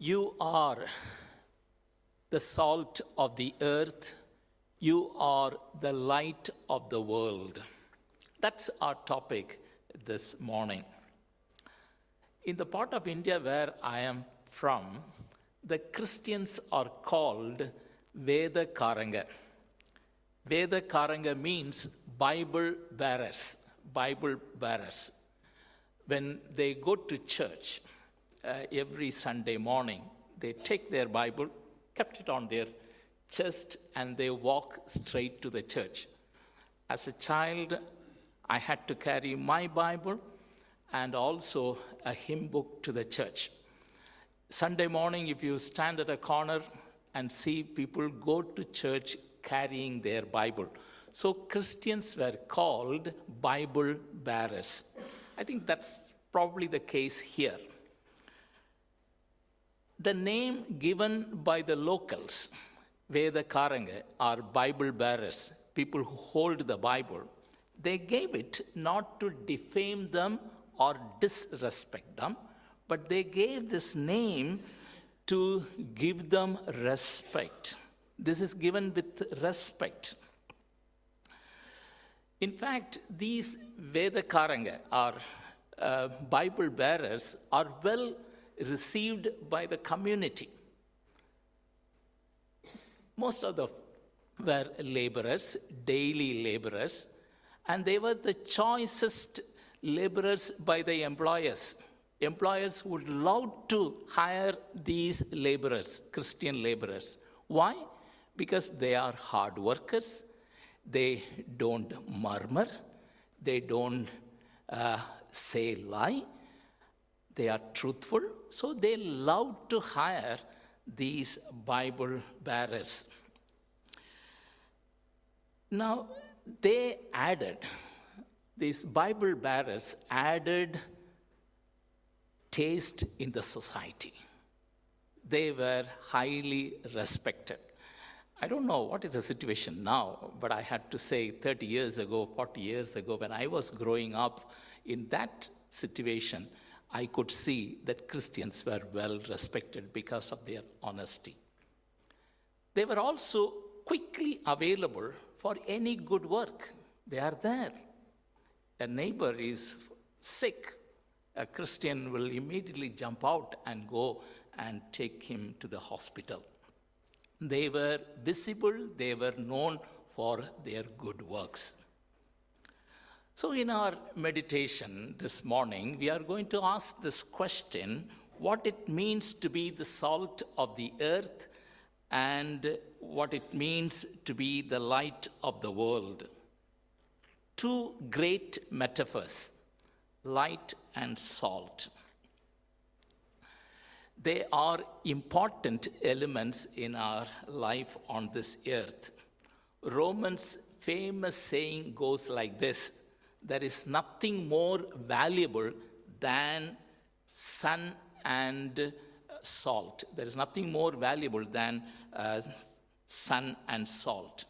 You are the salt of the earth. You are the light of the world. That's our topic this morning. In the part of India where I am from, the Christians are called Veda Karanga. Veda Karanga means Bible bearers. Bible bearers. When they go to church uh, every Sunday morning, they take their Bible, kept it on their chest, and they walk straight to the church. As a child, I had to carry my Bible and also a hymn book to the church. Sunday morning, if you stand at a corner and see people go to church carrying their Bible. So Christians were called Bible bearers. I think that's probably the case here. The name given by the locals, Veda Karanga, are Bible bearers, people who hold the Bible. They gave it not to defame them or disrespect them, but they gave this name to give them respect. This is given with respect. In fact, these Vedakaranga, or uh, Bible bearers, are well received by the community. Most of them were laborers, daily laborers, and they were the choicest laborers by the employers. Employers would love to hire these laborers, Christian laborers. Why? Because they are hard workers, they don't murmur, they don't uh, say lie, they are truthful, so they love to hire these Bible bearers. Now, they added, these Bible bearers added taste in the society. They were highly respected. I don't know what is the situation now, but I had to say 30 years ago, 40 years ago, when I was growing up in that situation, I could see that Christians were well respected because of their honesty. They were also quickly available for any good work. They are there. A neighbor is sick, a Christian will immediately jump out and go and take him to the hospital. They were visible, they were known for their good works. So, in our meditation this morning, we are going to ask this question what it means to be the salt of the earth and what it means to be the light of the world. Two great metaphors light and salt. They are important elements in our life on this earth. Romans' famous saying goes like this there is nothing more valuable than sun and salt. There is nothing more valuable than uh, sun and salt.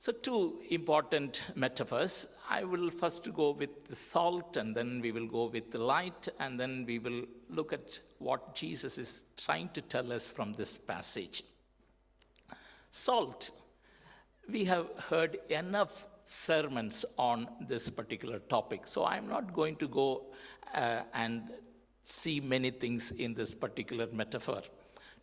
So, two important metaphors. I will first go with the salt, and then we will go with the light, and then we will look at what Jesus is trying to tell us from this passage. Salt. We have heard enough sermons on this particular topic, so I'm not going to go uh, and see many things in this particular metaphor.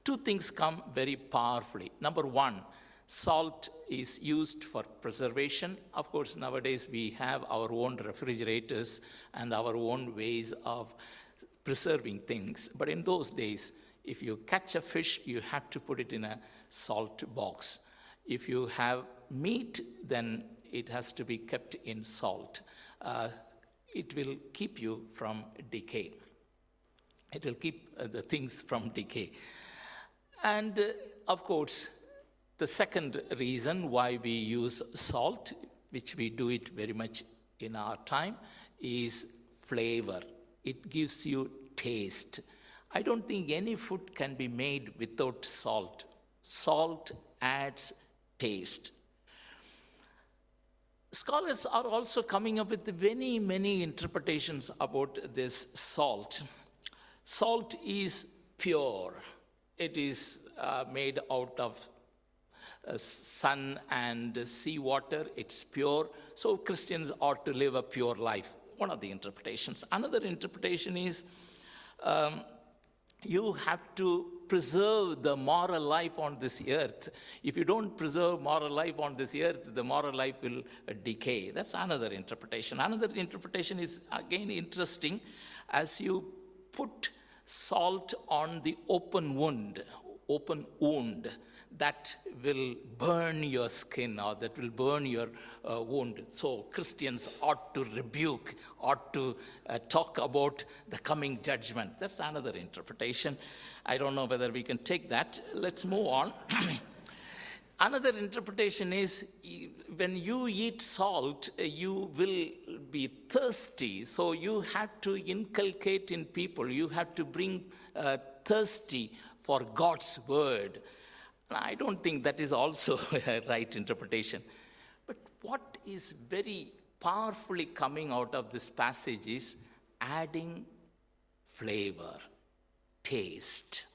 Two things come very powerfully. Number one, Salt is used for preservation. Of course, nowadays we have our own refrigerators and our own ways of preserving things. But in those days, if you catch a fish, you have to put it in a salt box. If you have meat, then it has to be kept in salt. Uh, it will keep you from decay. It will keep uh, the things from decay. And uh, of course, the second reason why we use salt, which we do it very much in our time, is flavor. It gives you taste. I don't think any food can be made without salt. Salt adds taste. Scholars are also coming up with many, many interpretations about this salt. Salt is pure. It is uh, made out of uh, sun and sea water. It's pure. So Christians ought to live a pure life. One of the interpretations. Another interpretation is um, you have to preserve the moral life on this earth. If you don't preserve moral life on this earth, the moral life will uh, decay. That's another interpretation. Another interpretation is again interesting as you put salt on the open wound, open wound that will burn your skin or that will burn your uh, wound. So Christians ought to rebuke, ought to uh, talk about the coming judgment. That's another interpretation. I don't know whether we can take that. Let's move on. Another interpretation is when you eat salt, you will be thirsty. So you have to inculcate in people, you have to bring uh, thirsty for God's word. I don't think that is also a right interpretation. But what is very powerfully coming out of this passage is adding flavor, taste.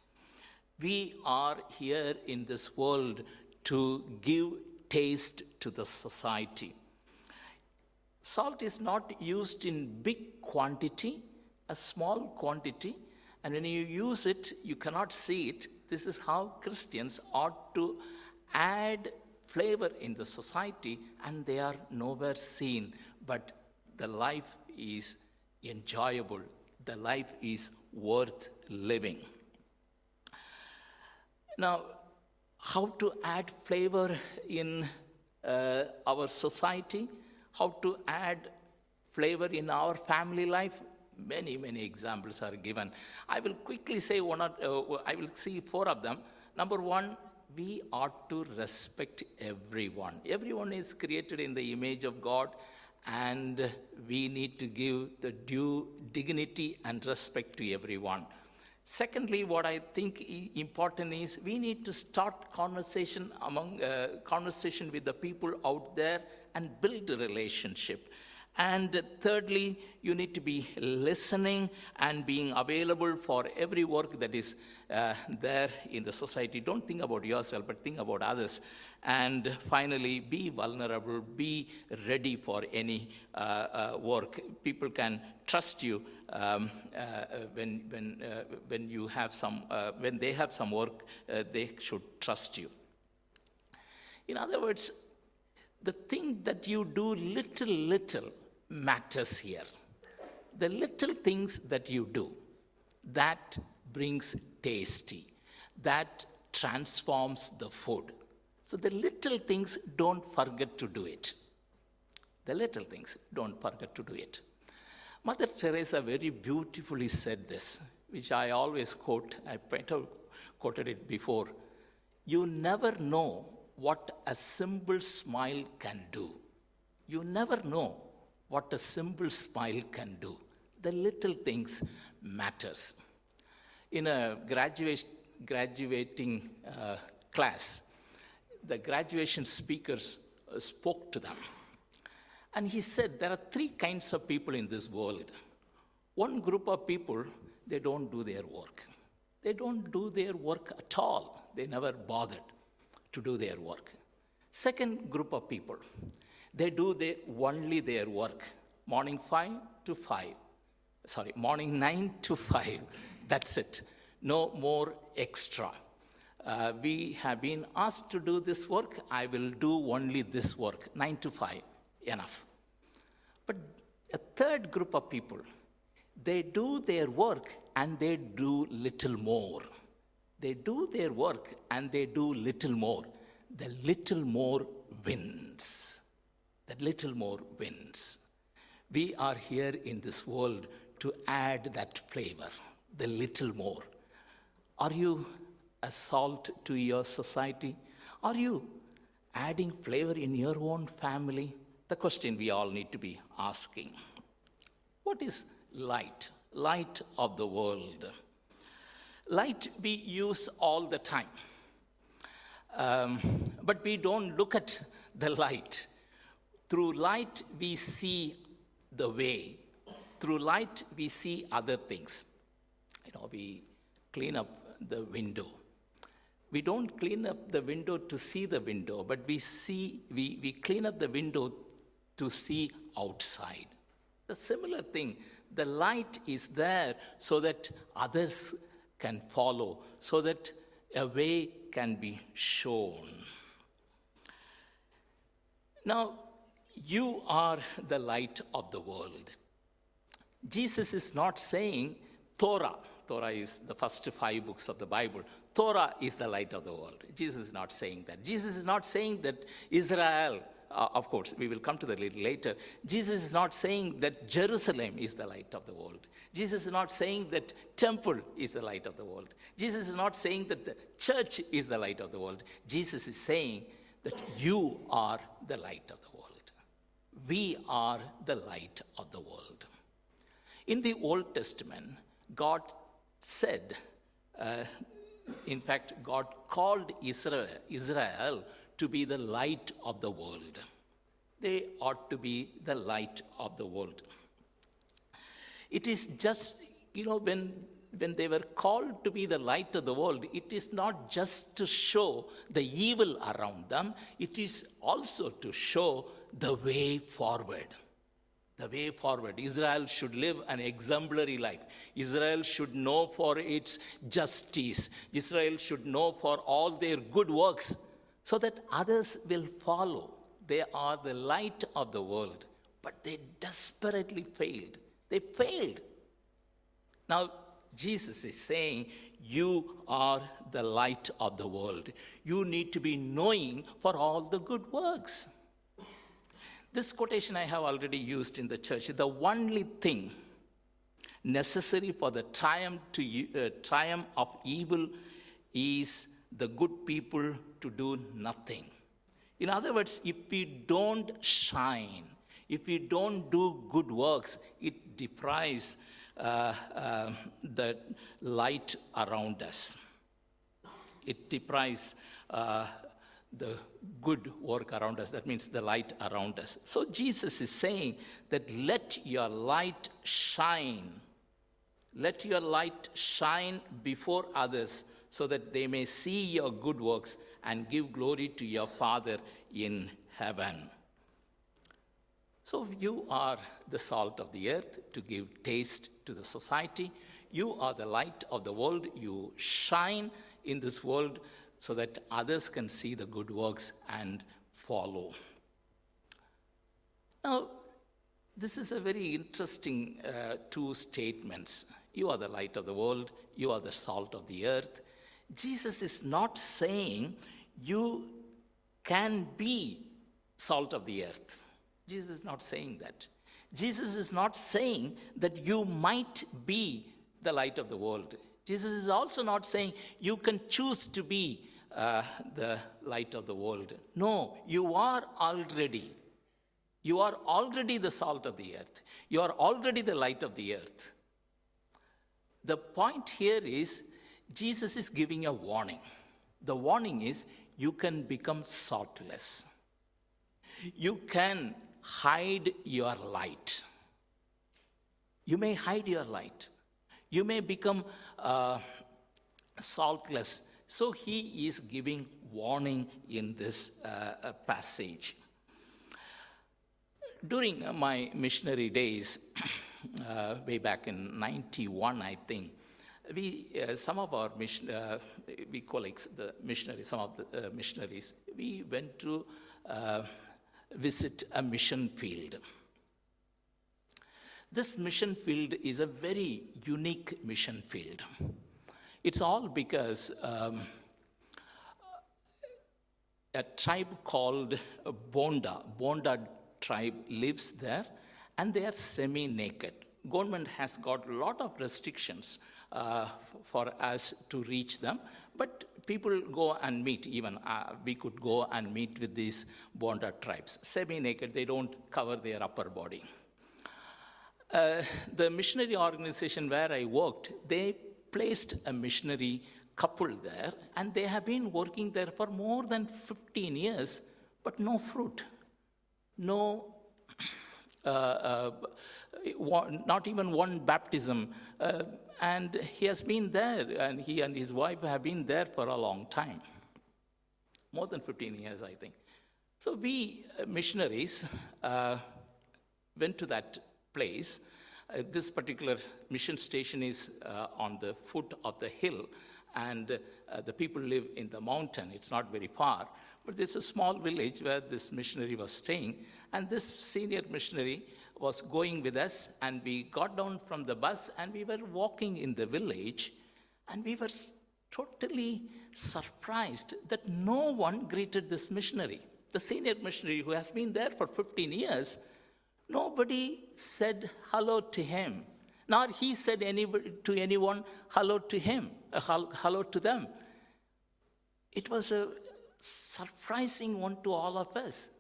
We are here in this world to give taste to the society. Salt is not used in big quantity, a small quantity, and when you use it, you cannot see it, this is how Christians ought to add flavor in the society, and they are nowhere seen. But the life is enjoyable, the life is worth living. Now, how to add flavor in uh, our society, how to add flavor in our family life, many, many examples are given. I will quickly say one or, uh, I will see four of them. Number one, we ought to respect everyone. Everyone is created in the image of God, and we need to give the due dignity and respect to everyone. Secondly, what I think important is we need to start conversation among uh, conversation with the people out there and build a relationship. And thirdly, you need to be listening and being available for every work that is uh, there in the society. Don't think about yourself, but think about others. And finally, be vulnerable, be ready for any uh, uh, work. People can trust you um, uh, when, when, uh, when, you have some, uh, when they have some work, they should trust you. In other words, the thing that you do little, little matters here. The little things that you do that brings tasty, that transforms the food. So the little things, don't forget to do it. The little things, don't forget to do it. Mother Teresa very beautifully said this, which I always quote. I quoted it before. You never know what a simple smile can do. You never know what a simple smile can do. The little things matters. In a graduate, graduating uh, class, the graduation speakers uh, spoke to them. And he said there are three kinds of people in this world. One group of people, they don't do their work. They don't do their work at all. They never bothered to do their work. Second group of people, they do the, only their work, morning 5 to 5. Sorry, morning 9 to 5. That's it. No more extra. Uh, we have been asked to do this work. I will do only this work, 9 to 5. Enough. But a third group of people, they do their work and they do little more. They do their work and they do little more. The little more wins that little more wins. We are here in this world to add that flavor, the little more. Are you a salt to your society? Are you adding flavor in your own family? The question we all need to be asking. What is light? Light of the world. Light we use all the time. Um, but we don't look at the light. Through light, we see the way. Through light, we see other things. You know, we clean up the window. We don't clean up the window to see the window, but we see we, we clean up the window to see outside. The similar thing, the light is there so that others can follow, so that a way can be shown. Now, you are the light of the world. Jesus is not saying Torah, Torah is the first five books of the Bible. Torah is the light of the world. Jesus is not saying that. Jesus is not saying that Israel, uh, of course, we will come to that little later. Jesus is not saying that Jerusalem is the light of the world. Jesus is not saying that temple is the light of the world. Jesus is not saying that the church is the light of the world. Jesus is saying that you are the light of the world. We are the light of the world. In the Old Testament, God said, uh, in fact, God called Israel, Israel to be the light of the world. They ought to be the light of the world. It is just, you know, when, when they were called to be the light of the world, it is not just to show the evil around them, it is also to show the way forward. The way forward. Israel should live an exemplary life. Israel should know for its justice. Israel should know for all their good works so that others will follow. They are the light of the world, but they desperately failed. They failed. Now, Jesus is saying, You are the light of the world. You need to be knowing for all the good works. This quotation I have already used in the church. The only thing necessary for the triumph, to, uh, triumph of evil is the good people to do nothing. In other words, if we don't shine, if we don't do good works, it deprives the light around us. It deprives uh, the good work around us. That means the light around us. So Jesus is saying that let your light shine. Let your light shine before others so that they may see your good works and give glory to your Father in heaven. So you are the salt of the earth to give taste to the society. You are the light of the world. You shine in this world so that others can see the good works and follow. Now, this is a very interesting uh, two statements. You are the light of the world, you are the salt of the earth. Jesus is not saying you can be salt of the earth. Jesus is not saying that. Jesus is not saying that you might be the light of the world. Jesus is also not saying you can choose to be uh, the light of the world. No, you are already. You are already the salt of the earth. You are already the light of the earth. The point here is Jesus is giving a warning. The warning is you can become saltless. You can hide your light. You may hide your light. You may become uh, saltless so he is giving warning in this uh, uh passage. During my missionary days, uh, way back in 91, I think, we, uh, some of our mission, uh, we colleagues, the missionaries, some of the uh, missionaries, we went to visit a mission field. This mission field is a very unique mission field. It's all because um, a tribe called Bonda, Bonda tribe lives there, and they are semi-naked. Government has got a lot of restrictions uh, for us to reach them, but people go and meet. Even uh, we could go and meet with these Bonda tribes, semi-naked. They don't cover their upper body. Uh, the missionary organization where I worked, they placed a missionary couple there, and they have been working there for more than 15 years, but no fruit, no, uh, uh, not even one baptism. Uh, and he has been there, and he and his wife have been there for a long time more than 15 years, I think. So we uh, missionaries uh, went to that place. Uh, this particular mission station is uh, on the foot of the hill, and uh, the people live in the mountain. It's not very far, but there's a small village where this missionary was staying, and this senior missionary was going with us, and we got down from the bus, and we were walking in the village, and we were totally surprised that no one greeted this missionary. The senior missionary who has been there for 15 years, nobody said hello to him. Not he said anybody, to anyone hello to him, uh, hello to them. It was a surprising one to all of us.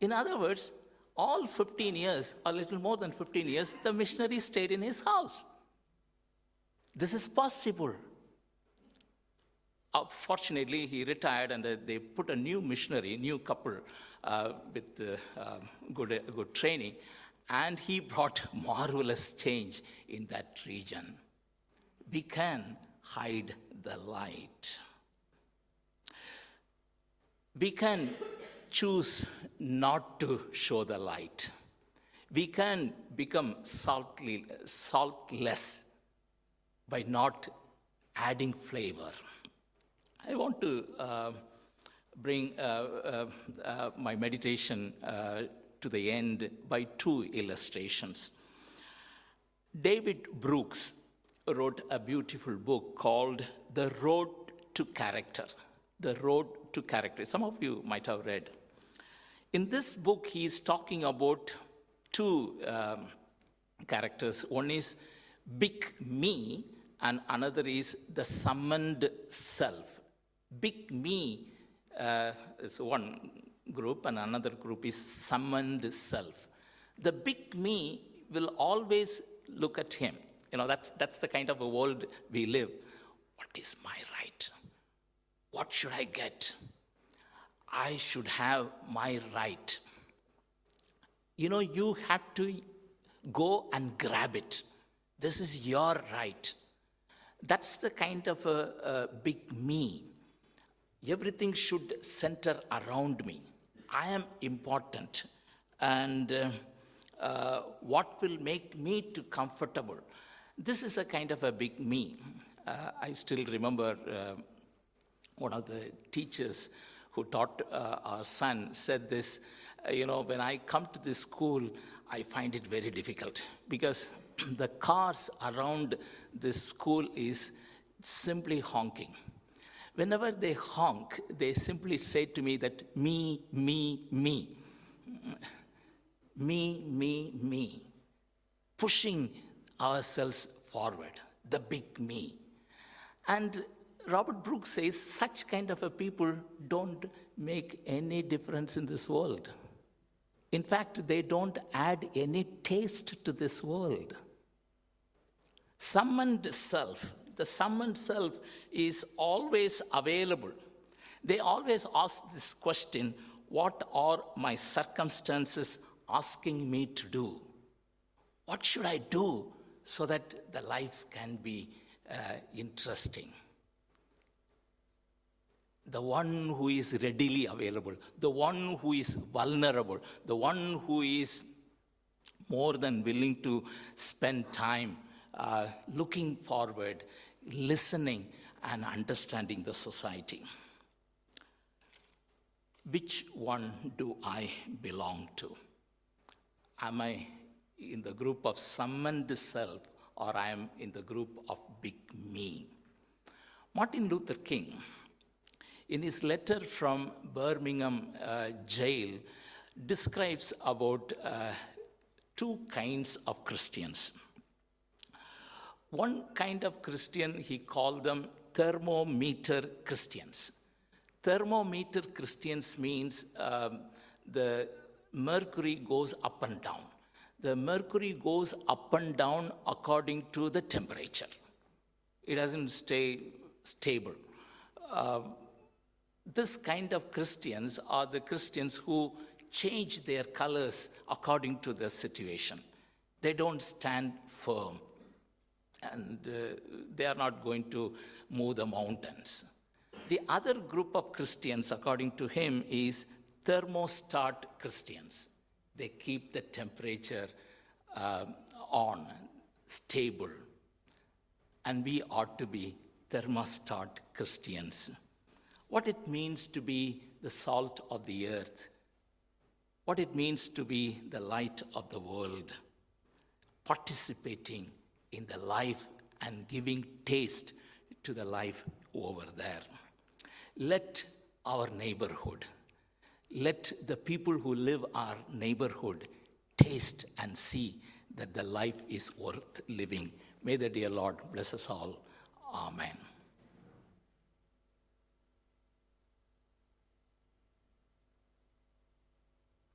In other words, all 15 years, a little more than 15 years, the missionary stayed in his house. This is possible. Uh, fortunately, he retired and uh, they put a new missionary, new couple uh, with uh, good, good training, and he brought marvelous change in that region. We can hide the light. We can choose not to show the light. We can become saltly, saltless by not adding flavor. I want to uh, bring uh, uh, uh my meditation uh, to the end by two illustrations. David Brooks wrote a beautiful book called The Road to Character. The Road to Character. Some of you might have read. In this book, he is talking about two um, characters. One is Big Me, and another is the summoned self. Big me uh, is one group, and another group is summoned self. The big me will always look at him. You know, that's, that's the kind of a world we live. What is my right? What should I get? I should have my right. You know, you have to go and grab it. This is your right. That's the kind of a, a big me everything should center around me. I am important. And uh, uh, what will make me to comfortable? This is a kind of a big me. Uh, I still remember uh, one of the teachers who taught uh, our son said this, uh, you know, when I come to this school, I find it very difficult because the cars around this school is simply honking Whenever they honk, they simply say to me that me, me, me. Me, me, me. Pushing ourselves forward, the big me. And Robert Brooks says such kind of a people don't make any difference in this world. In fact, they don't add any taste to this world. Summoned self, the summoned self is always available. They always ask this question What are my circumstances asking me to do? What should I do so that the life can be uh, interesting? The one who is readily available, the one who is vulnerable, the one who is more than willing to spend time uh, looking forward, listening, and understanding the society. Which one do I belong to? Am I in the group of summoned self or I am in the group of big me? Martin Luther King, in his letter from Birmingham uh, jail, describes about uh, two kinds of Christians. One kind of Christian, he called them thermometer Christians. Thermometer Christians means um, the mercury goes up and down. The mercury goes up and down according to the temperature. It doesn't stay stable. Uh, this kind of Christians are the Christians who change their colors according to the situation. They don't stand firm. and uh, they are not going to move the mountains. The other group of Christians, according to him, is thermostat Christians. They keep the temperature uh, on, stable. And we ought to be thermostat Christians. What it means to be the salt of the earth, what it means to be the light of the world, participating in the life and giving taste to the life over there. Let our neighborhood, let the people who live our neighborhood taste and see that the life is worth living. May the dear Lord bless us all. Amen.